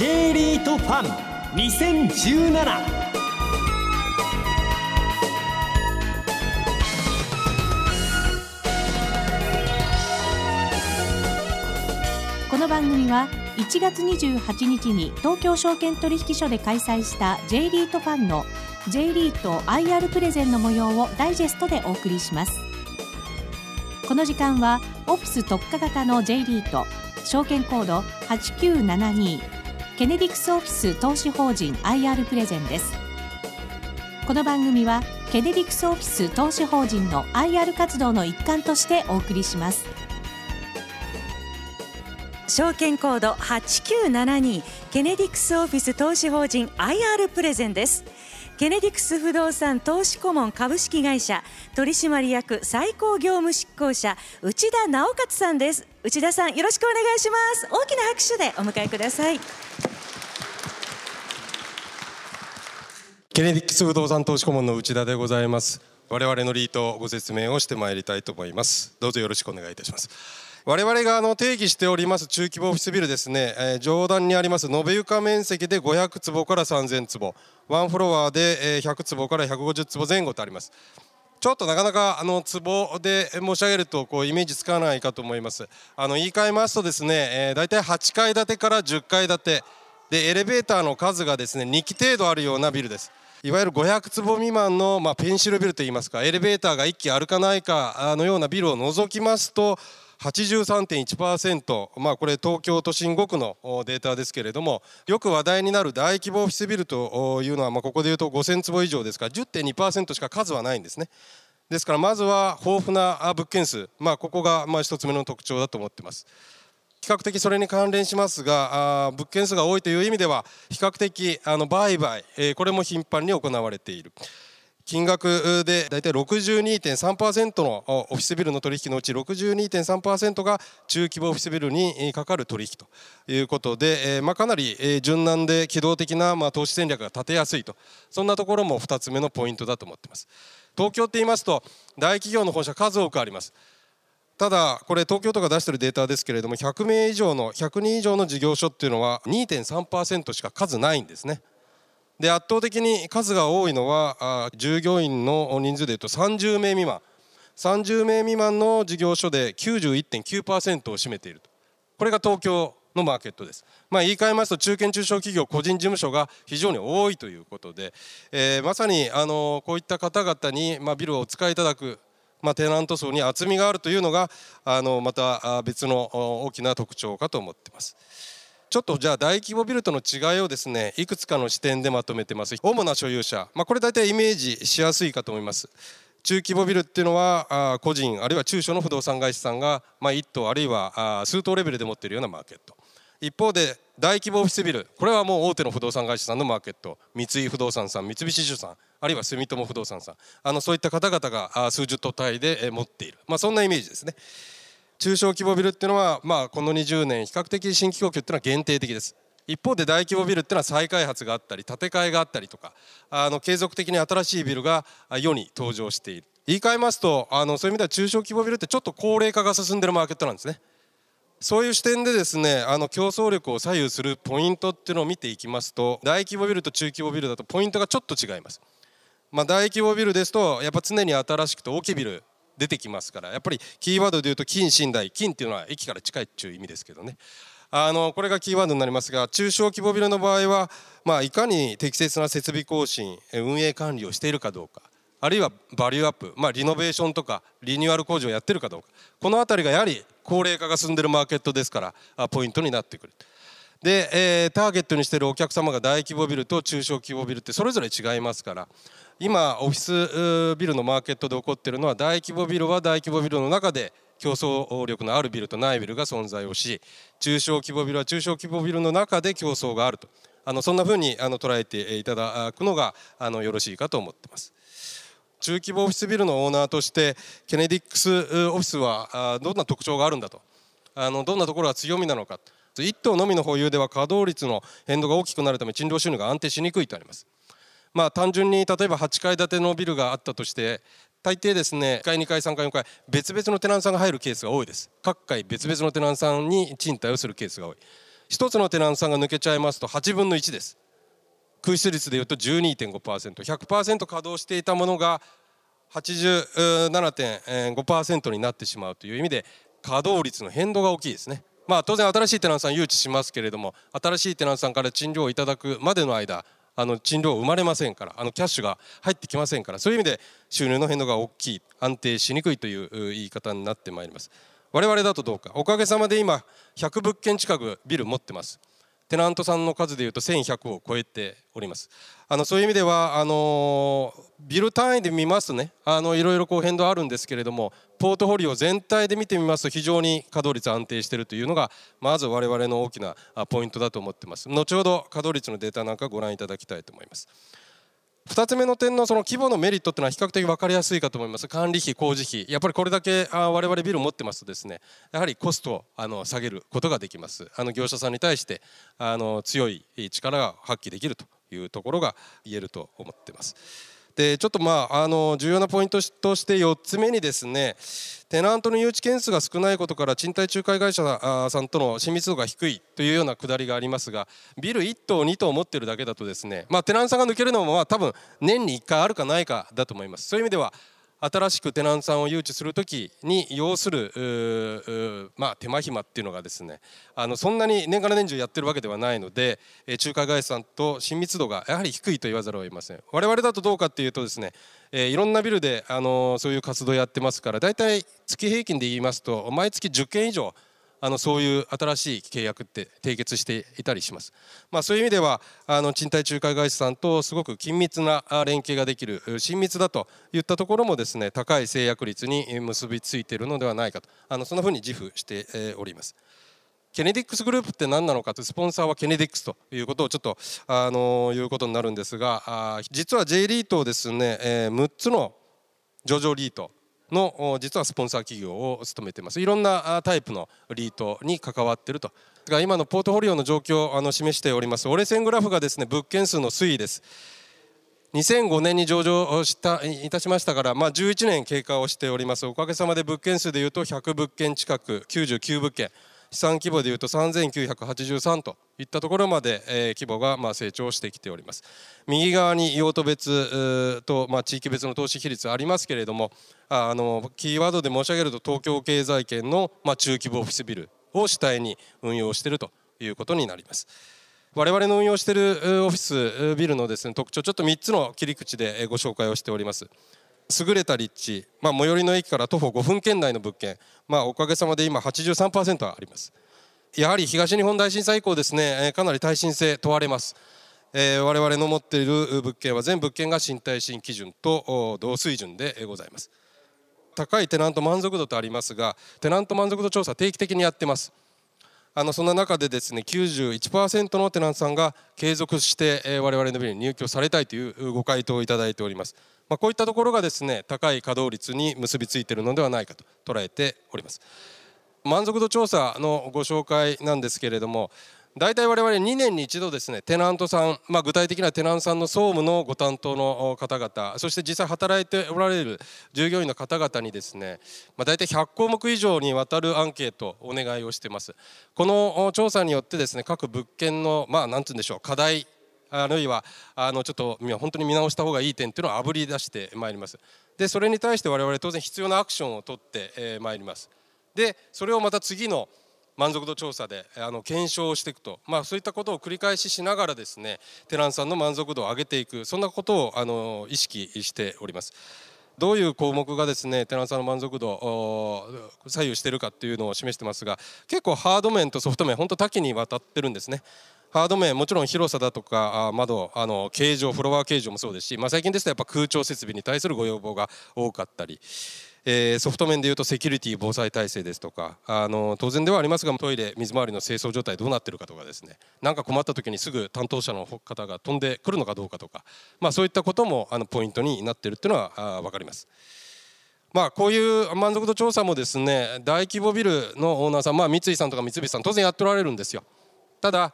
J リートファン2017この番組は1月28日に東京証券取引所で開催した J リートファンの J リート IR プレゼンの模様をダイジェストでお送りします。この時間はオフィス特化型の J リート証券コード8972ケネディクスオフィス投資法人 IR プレゼンです。この番組はケネディクスオフィス投資法人の IR 活動の一環としてお送りします。証券コード8972ケネディクスオフィス投資法人 IR プレゼンです。ケネディクス不動産投資顧問株式会社取締役最高業務執行者内田直勝さんです。内田さんよろしくお願いします。大きな拍手でお迎えください。ケネディックス不動産投資顧問の内田でございます。我々のリートご説明をしてまいりたいと思います。どうぞよろしくお願いいたします。我々があの定義しております中規模オフィスビルですね、えー、上段にあります延べ床面積で500坪から3000坪。ワンフロアで100坪から150坪前後とあります。ちょっとなかなかあの坪で申し上げるとこうイメージつかないかと思います。あの言い換えますとですね、えー、大体8階建てから10階建て。でエレベーターの数がですね2基程度あるようなビルです。いわゆる500坪未満の、まあ、ペンシルビルといいますかエレベーターが1基あるかないかのようなビルを除きますと83.1%、まあ、これ東京都心5区のデータですけれどもよく話題になる大規模オフィスビルというのは、まあ、ここでいうと5000坪以上ですから10.2%しか数はないんですね。ですからまずは豊富な物件数、まあ、ここがまあ1つ目の特徴だと思っています。比較的それに関連しますが物件数が多いという意味では比較的あの売買、これも頻繁に行われている。金額で大体62.3%のオフィスビルの取引のうち62.3%が中規模オフィスビルにかかる取引ということで、まあ、かなり柔軟で機動的な投資戦略が立てやすいと。そんなところも2つ目のポイントだと思っています。東京って言いますと大企業の本社数多くあります。ただこれ東京都が出してるデータですけれども100名以上の100人以上の事業所っていうのは2.3%しか数ないんですね。で圧倒的に数が多いのは従業員の人数でいうと30名未満。30名未満の事業所で91.9%を占めていると。これが東京のマーケットです、まあ、言い換えますと中堅中小企業個人事務所が非常に多いということで、えー、まさにあのこういった方々に、まあ、ビルをお使いいただくまあ、テナント層に厚みがあるというのがあのまた別の大きな特徴かと思ってます。ちょっとじゃあ大規模ビルとの違いをですねいくつかの視点でまとめてます。主な所有者、まあ、これ大体イメージしやすいかと思います。中規模ビルっていうのは個人あるいは中小の不動産会社さんが、まあ、1棟あるいは数棟レベルで持っているようなマーケット。一方で大規模オフィスビル。これはもう大手の不動産会社さんのマーケット。三井不動産さん三菱地所さん。あるいは住友不動産さん。あのそういった方々が数十棟単位で持っている、まあ、そんなイメージですね。中小規模ビルっていうのは、まあ、この20年比較的新規供給っていうのは限定的です。一方で大規模ビルっていうのは再開発があったり建て替えがあったりとかあの継続的に新しいビルが世に登場している。言い換えますとあのそういう意味では中小規模ビルってちょっと高齢化が進んでるマーケットなんですね。そういう視点でですねあの競争力を左右するポイントっていうのを見ていきますと大規模ビルと中規模ビルだとポイントがちょっと違います。まあ、大規模ビルですとやっぱ常に新しくて大きいビル出てきますからやっぱりキーワードで言うと近寝台近っていうのは駅から近いっていう意味ですけどねあのこれがキーワードになりますが中小規模ビルの場合は、まあ、いかに適切な設備更新運営管理をしているかどうかあるいはバリューアップ、まあ、リノベーションとかリニューアル工事をやってるかどうかこの辺りがやはり高齢化が進んでるマーケットですからポイントになってくる。で、えー、ターゲットにしているお客様が大規模ビルと中小規模ビルってそれぞれ違いますから今オフィスビルのマーケットで起こっているのは大規模ビルは大規模ビルの中で競争力のあるビルとないビルが存在をし中小規模ビルは中小規模ビルの中で競争があると。あのそんなふうにあの捉えていただくのがあのよろしいかと思っています。中規模オフィスビルのオーナーとしてケネディックスオフィスはどんな特徴があるんだと。あのどんなところが強みなのか。1棟のみの保有では稼働率の変動が大きくなるため賃料収入が安定しにくいとあります。まあ、単純に例えば8階建てのビルがあったとして大抵ですね1階2階3階4階別々のテナントさんが入るケースが多いです。各階別々のテナントさんに賃貸をするケースが多い。1つのテナントさんが抜けちゃいますと8分の1です。空室率でいうと 12.5%100% 稼働していたものが87.5%になってしまうという意味で稼働率の変動が大きいですね。まあ当然新しいテナントさん誘致しますけれども新しいテナントさんから賃料をいただくまでの間あの賃料生まれませんからあのキャッシュが入ってきませんからそういう意味で収入の変動が大きい安定しにくいという言い方になってまいります。我々だとどうか。おかげさまで今100物件近くビル持ってます。テナントさんの数でいうと1100を超えております。あのそういう意味ではあのビル単位で見ますとねあのいろいろこう変動あるんですけれどもポートフォリオ全体で見てみますと非常に稼働率安定しているというのがまず我々の大きなポイントだと思ってます。後ほど稼働率のデータなんかご覧いただきたいと思います。2つ目の点のその規模のメリットっていうのは比較的分かりやすいかと思います。管理費工事費やっぱりこれだけ我々ビル持ってますとですねやはりコストをあの下げることができます。あの業者さんに対してあの強い力が発揮できるというところが言えると思ってます。でちょっとまああの重要なポイントとして4つ目にですねテナントの誘致件数が少ないことから賃貸仲介会社さんとの親密度が低いというようなくだりがありますがビル1棟2棟持ってるだけだとですね、まあ、テナントさんが抜けるのもまあ多分年に1回あるかないかだと思います。そういう意味では新しくテナントさんを誘致する時に要するまあ、手間暇っていうのがですねあのそんなに年がら年中やってるわけではないので仲介会社さんと親密度がやはり低いと言わざるを得ません。我々だとどうかっていうとですねえいろんなビルであのそういう活動やってますから大体月平均で言いますと毎月10件以上あのそういう新しい契約って締結していたりします、まあ、そういう意味ではあの賃貸仲介会社さんとすごく緊密な連携ができる親密だといったところもですね高い制約率に結びついているのではないかとあのそんなふうに自負しております。ケネディックスグループって何なのかとスポンサーはケネディックスということをちょっとあのいうことになるんですが実は J リートをですね、え、6つの上場リートの実はスポンサー企業を務めてます。いろんなタイプのリートに関わってると。が今のポートフォリオの状況をあの示しております。折れ線グラフがですね物件数の推移です。2005年に上場したいたしましたから、まあ、11年経過をしております。おかげさまで物件数でいうと100物件近く99物件。資産規模でいうと3983といったところまで、えー、規模がまあ成長してきております。右側に用途別と、まあ、地域別の投資比率ありますけれどもあのキーワードで申し上げると東京経済圏の、まあ、中規模オフィスビルを主体に運用しているということになります。我々の運用しているオフィスビルのです、ね、特徴ちょっと3つの切り口でご紹介をしております。優れた立地、まあ、最寄りの駅から徒歩5分圏内の物件、まあ、おかげさまで今83%あります。やはり東日本大震災以降ですねかなり耐震性問われます、えー、我々の持っている物件は全物件が新耐震基準と同水準でございます。高いテナント満足度とありますがテナント満足度調査定期的にやってます。あのそんな中でですね91%のテナントさんが継続して我々のビルに入居されたいというご回答をいただいております。まあ、こういったところがですね高い稼働率に結びついているのではないかと捉えております。満足度調査のご紹介なんですけれども大体我々2年に一度ですねテナントさん、まあ、具体的なテナントさんの総務のご担当の方々そして実際働いておられる従業員の方々にですね、まあ、大体100項目以上にわたるアンケートお願いをしてます。この調査によってですね各物件のまあ何て言うんでしょう課題あるいはあのちょっと本当に見直した方がいい点っていうのをあぶり出してまいりますでそれに対して我々当然必要なアクションを取ってまいりますでそれをまた次の満足度調査であの検証していくと、まあ、そういったことを繰り返ししながらですねテナンさんの満足度を上げていくそんなことをあの意識しております。どういう項目がですねテナンさんの満足度を左右しているかっていうのを示してますが結構ハード面とソフト面本当多岐にわたってるんですね。ハード面もちろん広さだとか窓あの形状フロア形状もそうですし、まあ、最近ですとやっぱ空調設備に対するご要望が多かったり、え、ソフト面でいうとセキュリティ防災体制ですとかあの当然ではありますがトイレ水回りの清掃状態どうなってるかとかですね何か困った時にすぐ担当者の方が飛んでくるのかどうかとか、まあ、そういったこともあのポイントになってるっていうのはあ分かります。まあ、こういう満足度調査もですね大規模ビルのオーナーさん、まあ、三井さんとか三菱さん当然やっておられるんですよ。ただ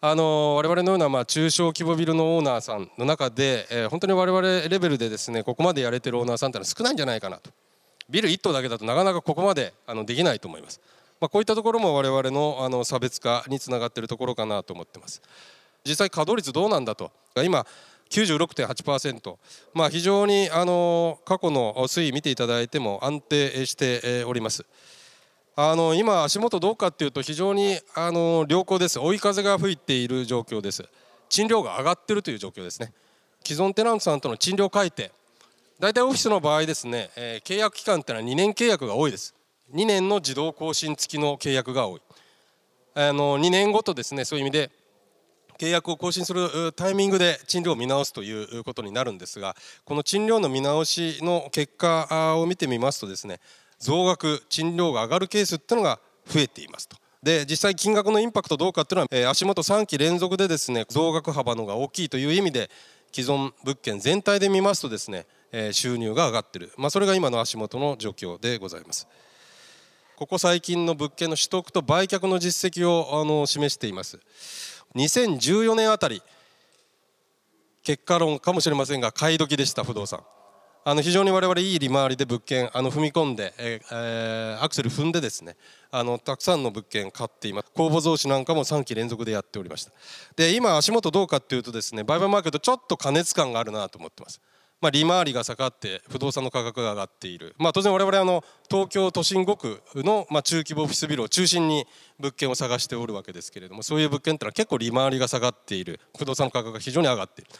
あの我々のようなまあ中小規模ビルのオーナーさんの中で、えー、本当に我々レベルでですねここまでやれてるオーナーさんってのは少ないんじゃないかなと。ビル1棟だけだとなかなかここまであのできないと思います。まあ、こういったところも我々のあの差別化につながっているところかなと思ってます。実際稼働率どうなんだと。今96.8%、まあ、非常にあの過去の推移見ていただいても安定しております。あの今足元どうかっていうと非常にあの良好です。追い風が吹いている状況です。賃料が上がっているという状況ですね。既存テナントさんとの賃料改定。大体オフィスの場合ですね、えー、契約期間っていうのは2年契約が多いです。2年の自動更新付きの契約が多い。あの2年ごとですねそういう意味で契約を更新するタイミングで賃料を見直すということになるんですがこの賃料の見直しの結果を見てみますとですね増額賃料が上がるケースっていうのが増えていますと。で実際金額のインパクトどうかっていうのは、えー、足元3期連続でですね増額幅のが大きいという意味で既存物件全体で見ますとですね、えー、収入が上がってる、まあ、それが今の足元の状況でございます。ここ最近の物件の取得と売却の実績をあの示しています2014年あたり結果論かもしれませんが買い時でした不動産あの非常に我々いい利回りで物件あの踏み込んで、えー、アクセル踏んでですねあのたくさんの物件買っています。公募増資なんかも3期連続でやっておりました。で今足元どうかっていうとですね売買マーケットちょっと過熱感があるなと思ってます。まあ、利回りが下がって不動産の価格が上がっている、まあ、当然我々あの東京都心5区のまあ中規模オフィスビルを中心に物件を探しておるわけですけれどもそういう物件ってのは結構利回りが下がっている。不動産の価格が非常に上がっている。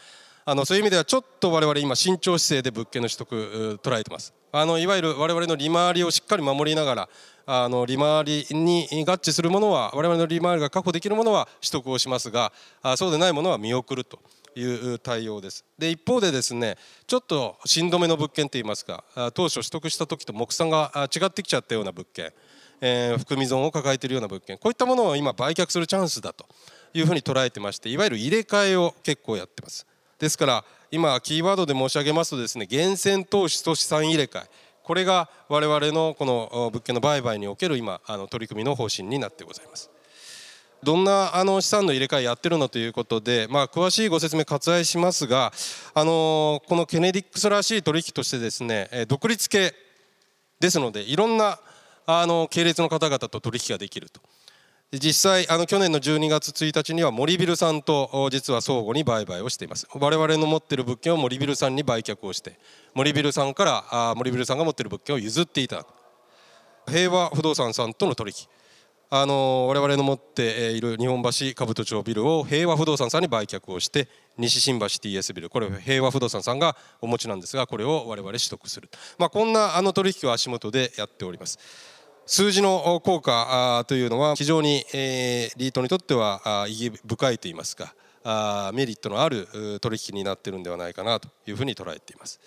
あのそういう意味ではちょっと我々今慎重姿勢で物件の取得捉えてます。あのいわゆる我々の利回りをしっかり守りながらあの利回りに合致するものは我々の利回りが確保できるものは取得をしますがあそうでないものは見送るという対応です。で一方でですねちょっと新止めの物件といいますか当初取得した時と目算が違ってきちゃったような物件、えー、含み損を抱えているような物件こういったものを今売却するチャンスだというふうに捉えてましていわゆる入れ替えを結構やってます。ですから今キーワードで申し上げますとですね源泉投資と資産入れ替え。これが我々のこの物件の売買における今あの取り組みの方針になってございます。どんなあの資産の入れ替えやってるのということで、まあ、詳しいご説明割愛しますが、あのこのケネディックスらしい取引としてですね独立系ですのでいろんなあの系列の方々と取引ができると。実際あの去年の12月1日には森ビルさんと実は相互に売買をしています。我々の持っている物件を森ビルさんに売却をして森ビルさんからあ森ビルさんが持っている物件を譲っていただく。平和不動産さんとの取引。あの我々の持っている日本橋兜町ビルを平和不動産さんに売却をして西新橋 TS ビル。これ平和不動産さんがお持ちなんですがこれを我々取得する、まあ、こんなあの取引を足元でやっております。数字の効果というのは非常に、え、リートにとっては意義深いといいますかあメリットのある取引になっているんではないかなというふうに捉えています。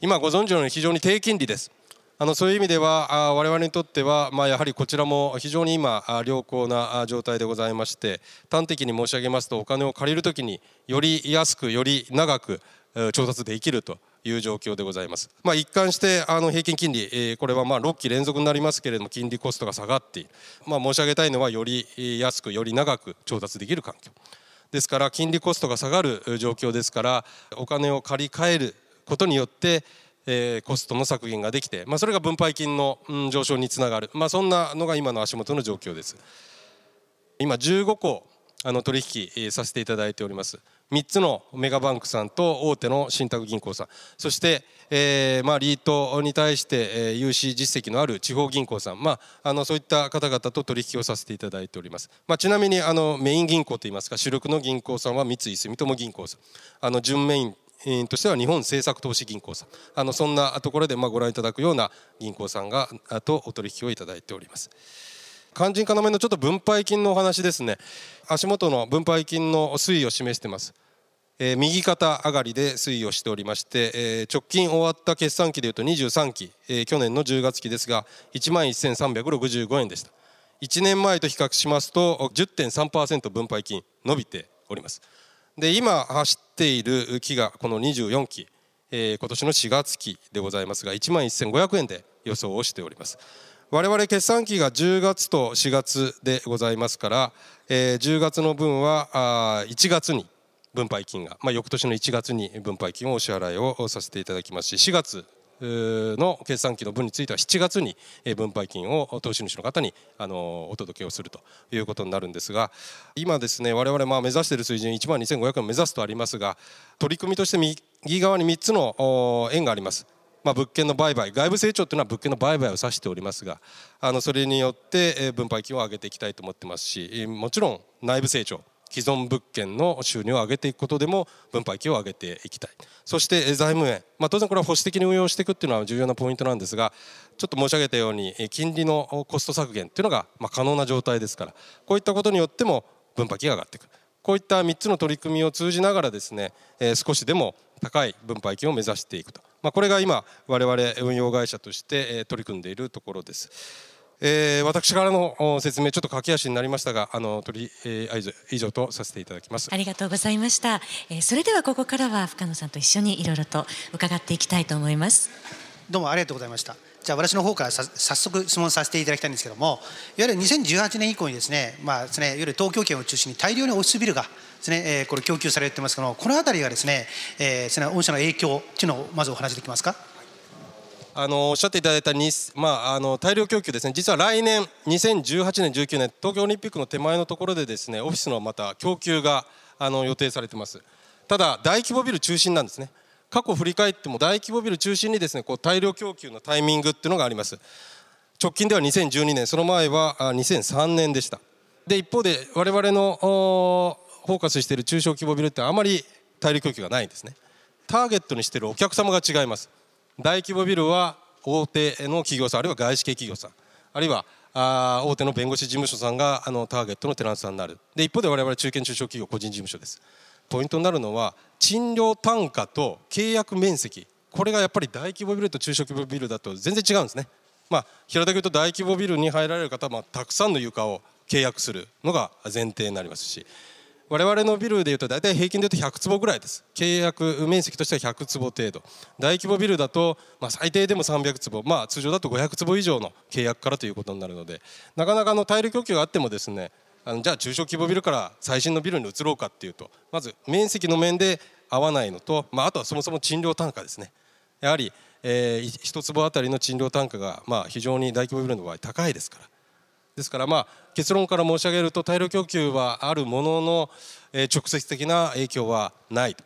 今ご存知のように非常に低金利です。あのそういう意味では我々にとっては、まあ、やはりこちらも非常に今良好な状態でございまして端的に申し上げますとお金を借りるときにより安くより長く調達できるという状況でございます。まあ、一貫してあの平均金利え、これはまあ6期連続になりますけれども金利コストが下がっている、まあ、申し上げたいのはより安くより長く調達できる環境。ですから金利コストが下がる状況ですからお金を借り換えることによってえー、コストの削減ができて、まあ、それが分配金の、上昇につながる、まあ、そんなのが今の足元の状況です。今15個あの取引させていただいております。3つのメガバンクさんと大手の信託銀行さん。そして、えーまあ、リートに対して、えー、融資実績のある地方銀行さん、まあ、あのそういった方々と取引をさせていただいております、まあ、ちなみにあのメイン銀行といいますか主力の銀行さんは三井住友銀行さん。あの準メインとしては日本政策投資銀行さん。あのそんなところでまあご覧いただくような銀行さんがとお取引をいただいております。肝心要のちょっと分配金のお話ですね。足元の分配金の推移を示しています。えー、右肩上がりで推移をしておりまして、えー、直近終わった決算期でいうと23期、えー、去年の10月期ですが1万1365円でした。1年前と比較しますと10.3%分配金伸びております。で今走っている期がこの24期、えー、今年の4月期でございますが1万1500円で予想をしております。我々決算期が10月と4月でございますから、えー、10月の分はあ1月に分配金が、まあ、翌年の1月に分配金をお支払いをさせていただきますし4月の決算期の分については7月に分配金を投資主の方にあのお届けをするということになるんですが今ですね我々まあ目指している水準1万2500円を目指すとありますが取り組みとして右側に3つの円があります。まあ、物件の売買外部成長というのは物件の売買を指しておりますがあのそれによって分配金を上げていきたいと思ってますしもちろん内部成長既存物件の収入を上げていくことでも分配金を上げていきたい。そして財務面、まあ、当然これは保守的に運用していくっていうのは重要なポイントなんですがちょっと申し上げたように金利のコスト削減っていうのがま可能な状態ですからこういったことによっても分配金が上がっていくこういった3つの取り組みを通じながらですねえ少しでも高い分配金を目指していくと、まあ、これが今我々運用会社として取り組んでいるところです。えー、私からの説明ちょっと駆け足になりましたがあの取り、えー、以上とさせていただきます。ありがとうございました、えー、それではここからは深野さんと一緒にいろいろと伺っていきたいと思います。どうもありがとうございました。じゃあ私の方から早速質問させていただきたいんですけどもいわゆる2018年以降にですねまあですねいわゆる東京圏を中心に大量にオフィスビルがですね、えー、これ供給されてますけどこの辺りがですね、えー、御社の影響っていうのをまずお話できますか？あのおっしゃっていただいたに、まあ、あの大量供給ですね。実は来年2018年19年東京オリンピックの手前のところでですねオフィスのまた供給があの予定されてます。ただ大規模ビル中心なんですね。過去振り返っても大規模ビル中心にですねこう大量供給のタイミングっていうのがあります。直近では2012年その前は2003年でした。で一方で我々のフォーカスしている中小規模ビルってあまり大量供給がないんですね。ターゲットにしているお客様が違います。大規模ビルは大手の企業さんあるいは外資系企業さん。あるいはあ大手の弁護士事務所さんがあのターゲットのテナントさんになる。で一方で我々中堅中小企業個人事務所です。ポイントになるのは賃料単価と契約面積。これがやっぱり大規模ビルと中小規模ビルだと全然違うんですね。まあ平たく言うと大規模ビルに入られる方は、まあ、たくさんの床を契約するのが前提になりますし。我々のビルでいうと大体平均でいうと100坪ぐらいです。契約面積としては100坪程度。大規模ビルだと、まあ、最低でも300坪、まあ、通常だと500坪以上の契約からということになるので。なかなかの大量供給があってもですねあのじゃあ中小規模ビルから最新のビルに移ろうかっていうとまず面積の面で合わないのと、まあ、あとはそもそも賃料単価ですね。やはり、えー、1坪あたりの賃料単価が、まあ、非常に大規模ビルの場合高いですから。ですからまあ結論から申し上げると大量供給はあるものの、え直接的な影響はないと。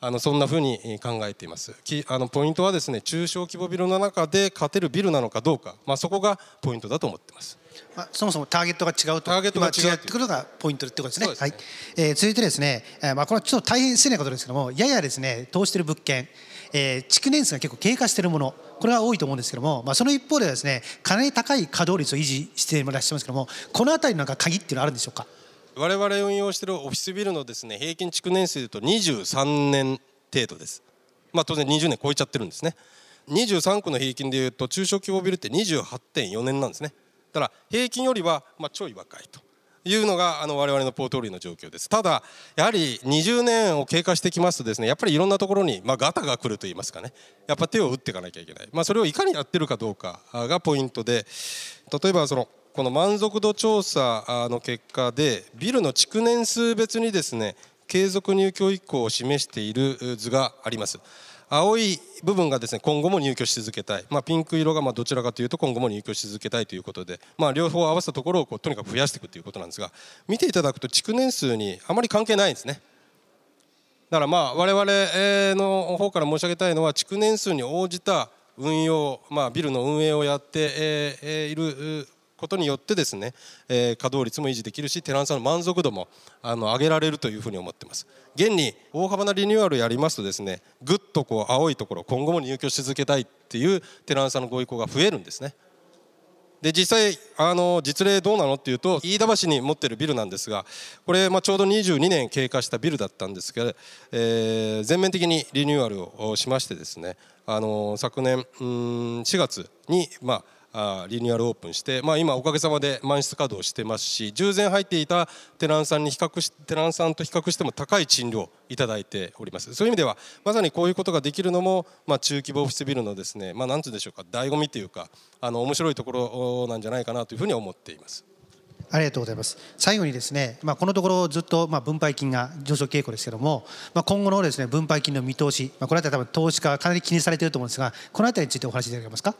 あのそんなふうに考えています。あのポイントはですね中小規模ビルの中で勝てるビルなのかどうか、まあ、そこがポイントだと思ってます。まあ、そもそもターゲットが違うと。ターゲットが違うってことがポイントってことですね。すはい。えー、続いてですね、えー、まあこれはちょっと大変失礼なことですけどもややですね投資している物件、えー、築年数が結構経過しているものこれは多いと思うんですけども、まあ、その一方ではですねかなり高い稼働率を維持していらっしゃいますけどもこの辺りのなんか鍵っていうのはあるんでしょうか？我々運用しているオフィスビルのですね平均築年数でいうと23年程度です、まあ、当然20年超えちゃってるんですね。23区の平均でいうと中小規模ビルって28.4年なんですね。だから平均よりはまあちょい若いと。いうのがあの我々のポートフォリオの状況です。ただやはり20年を経過してきますとですねやっぱりいろんなところにまあガタが来ると言いますかね。やっぱ手を打っていかなきゃいけない、まあ、それをいかにやってるかどうかがポイントで例えばそのこの満足度調査の結果でビルの築年数別にですね継続入居意向を示している図があります。青い部分がですね今後も入居し続けたい、まあ、ピンク色がまあどちらかというと今後も入居し続けたいということで、まあ、両方合わせたところをこうとにかく増やしていくということなんですが見ていただくと築年数にあまり関係ないんですね。だからまあ我々の方から申し上げたいのは築年数に応じた運用、まあ、ビルの運営をやっていることによってですね、えー、稼働率も維持できるしテナントさんの満足度もあの上げられるというふうに思ってます。現に大幅なリニューアルやりますとですねぐっとこう青いところ今後も入居し続けたいっていうテナントさんのご意向が増えるんですね。で実際あの実例どうなのっていうと飯田橋に持ってるビルなんですがこれ、まあ、ちょうど22年経過したビルだったんですけど、えー、全面的にリニューアルをしましてですねあの昨年うん4月に、まあ、あリニューアルオープンして、まあ、今おかげさまで満室稼働してますし従前入っていたテナンさんに比較しテナンさんと比較しても高い賃料をいただいております。そういう意味ではまさにこういうことができるのも、まあ、中規模オフィスビルのですね、まあ、なんて言うんでしょうか醍醐味というかあの面白いところなんじゃないかなというふうに思っています。ありがとうございます。最後にですね、まあ、このところずっとまあ分配金が上昇傾向ですけども、まあ、今後のですね分配金の見通し、まあ、この辺り多分投資家かなり気にされていると思うんですがこの辺りについてお話しいただけますか？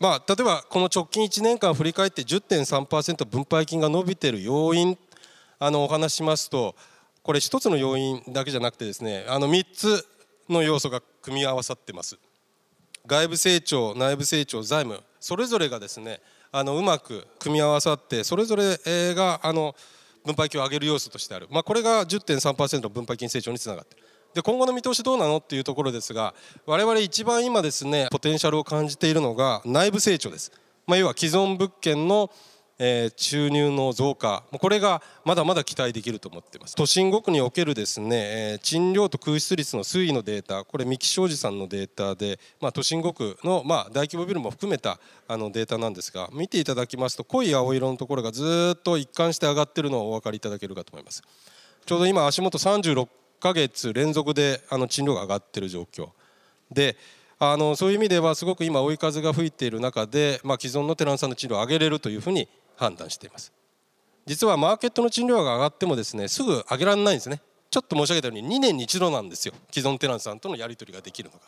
まあ、例えばこの直近1年間振り返って10.3%分配金が伸びている要因あのお話しますとこれ一つの要因だけじゃなくてですねあの3つの要素が組み合わさってます。外部成長内部成長財務それぞれがですねあのうまく組み合わさってそれぞれがあの分配金を上げる要素としてある、まあ、これが10.3%の分配金成長につながっている。で今後の見通しどうなのっていうところですが我々一番今ですねポテンシャルを感じているのが内部成長です、まあ、要は既存物件のえ収入の増加。これがまだまだ期待できると思っています。都心5区におけるですね、え賃料と空室率の推移のデータ。これ三木商事さんのデータで、まあ、都心5区の、まあ、大規模ビルも含めたあのデータなんですが見ていただきますと濃い青色のところがずっと一貫して上がっているのをお分かりいただけるかと思います。ちょうど今足元36ヶ月連続であの賃料が上がっている状況。であのそういう意味ではすごく今追い風が吹いている中で、まあ、既存のテナントさんの賃料を上げれるというふうに判断しています。実はマーケットの賃料が上がってもですねすぐ上げられないんですね。ちょっと申し上げたように2年に一度なんですよ。既存テナンさんとのやり取りができるのが。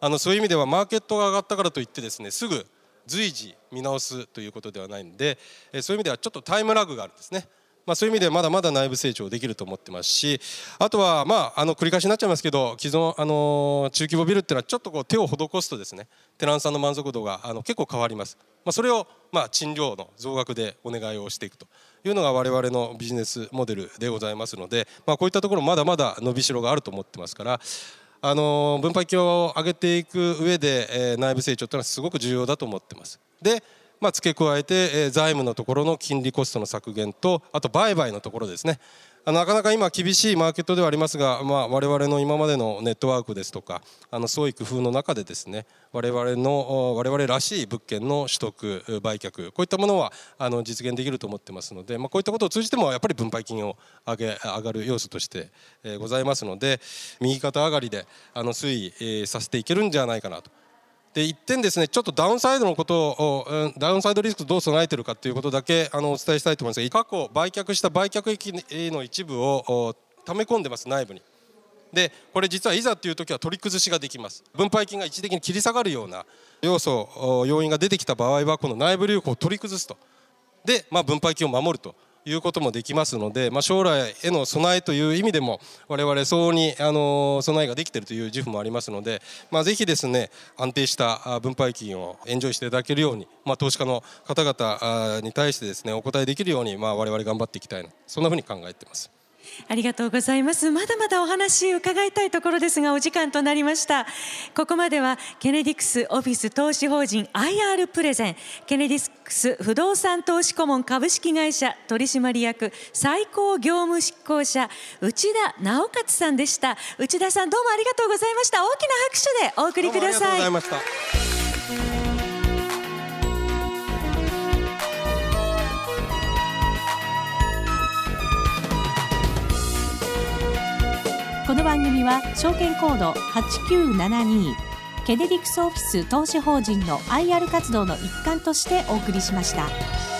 あのそういう意味ではマーケットが上がったからといってですねすぐ随時見直すということではないんでそういう意味ではちょっとタイムラグがあるんですね。まあ、そういう意味でまだまだ内部成長できると思ってますしあとはまああの繰り返しになっちゃいますけど既存あの中規模ビルっていうのはちょっとこう手を施すとですねテナントさんの満足度があの結構変わります、まあ、それをまあ賃料の増額でお願いをしていくというのが我々のビジネスモデルでございますので、まあ、こういったところまだまだ伸びしろがあると思ってますからあの分配金を上げていく上で、え内部成長というのはすごく重要だと思ってます。でまあ、付け加えて、えー、財務のところの金利コストの削減とあと売買のところですね。なかなか今厳しいマーケットではありますが、まあ、我々の今までのネットワークですとかあの創意工夫の中でですね我々の我々らしい物件の取得売却こういったものはあの実現できると思ってますので、まあ、こういったことを通じてもやっぱり分配金を上げ上がる要素として、えー、ございますので右肩上がりであの推移、させていけるんじゃないかなと。で一点ですねちょっとダウンサイドのことをダウンサイドリスクどう備えているかということだけあのお伝えしたいと思います。が過去売却した売却益の一部を溜め込んでます内部に。でこれ実はいざという時は取り崩しができます。分配金が一時的に切り下がるような要素要因が出てきた場合はこの内部留保を取り崩すと。で、まあ、分配金を守ると。いうこともできますので、まあ、将来への備えという意味でも我々相応にあの備えができているという自負もありますので、まあ、ぜひですね安定した分配金をエンジョイしていただけるように、まあ、投資家の方々に対してですねお答えできるように、まあ、我々頑張っていきたいなそんなふうに考えています。ありがとうございます。まだまだお話伺いたいところですがお時間となりました。ここまではケネディクスオフィス投資法人 IR プレゼンケネディクス不動産投資顧問株式会社取締役最高業務執行者内田直勝さんでした。内田さんどうもありがとうございました。大きな拍手でお送りください。ありがとうございました。の番組は証券コード8972ケネディクスオフィス投資法人の IR 活動の一環としてお送りしました。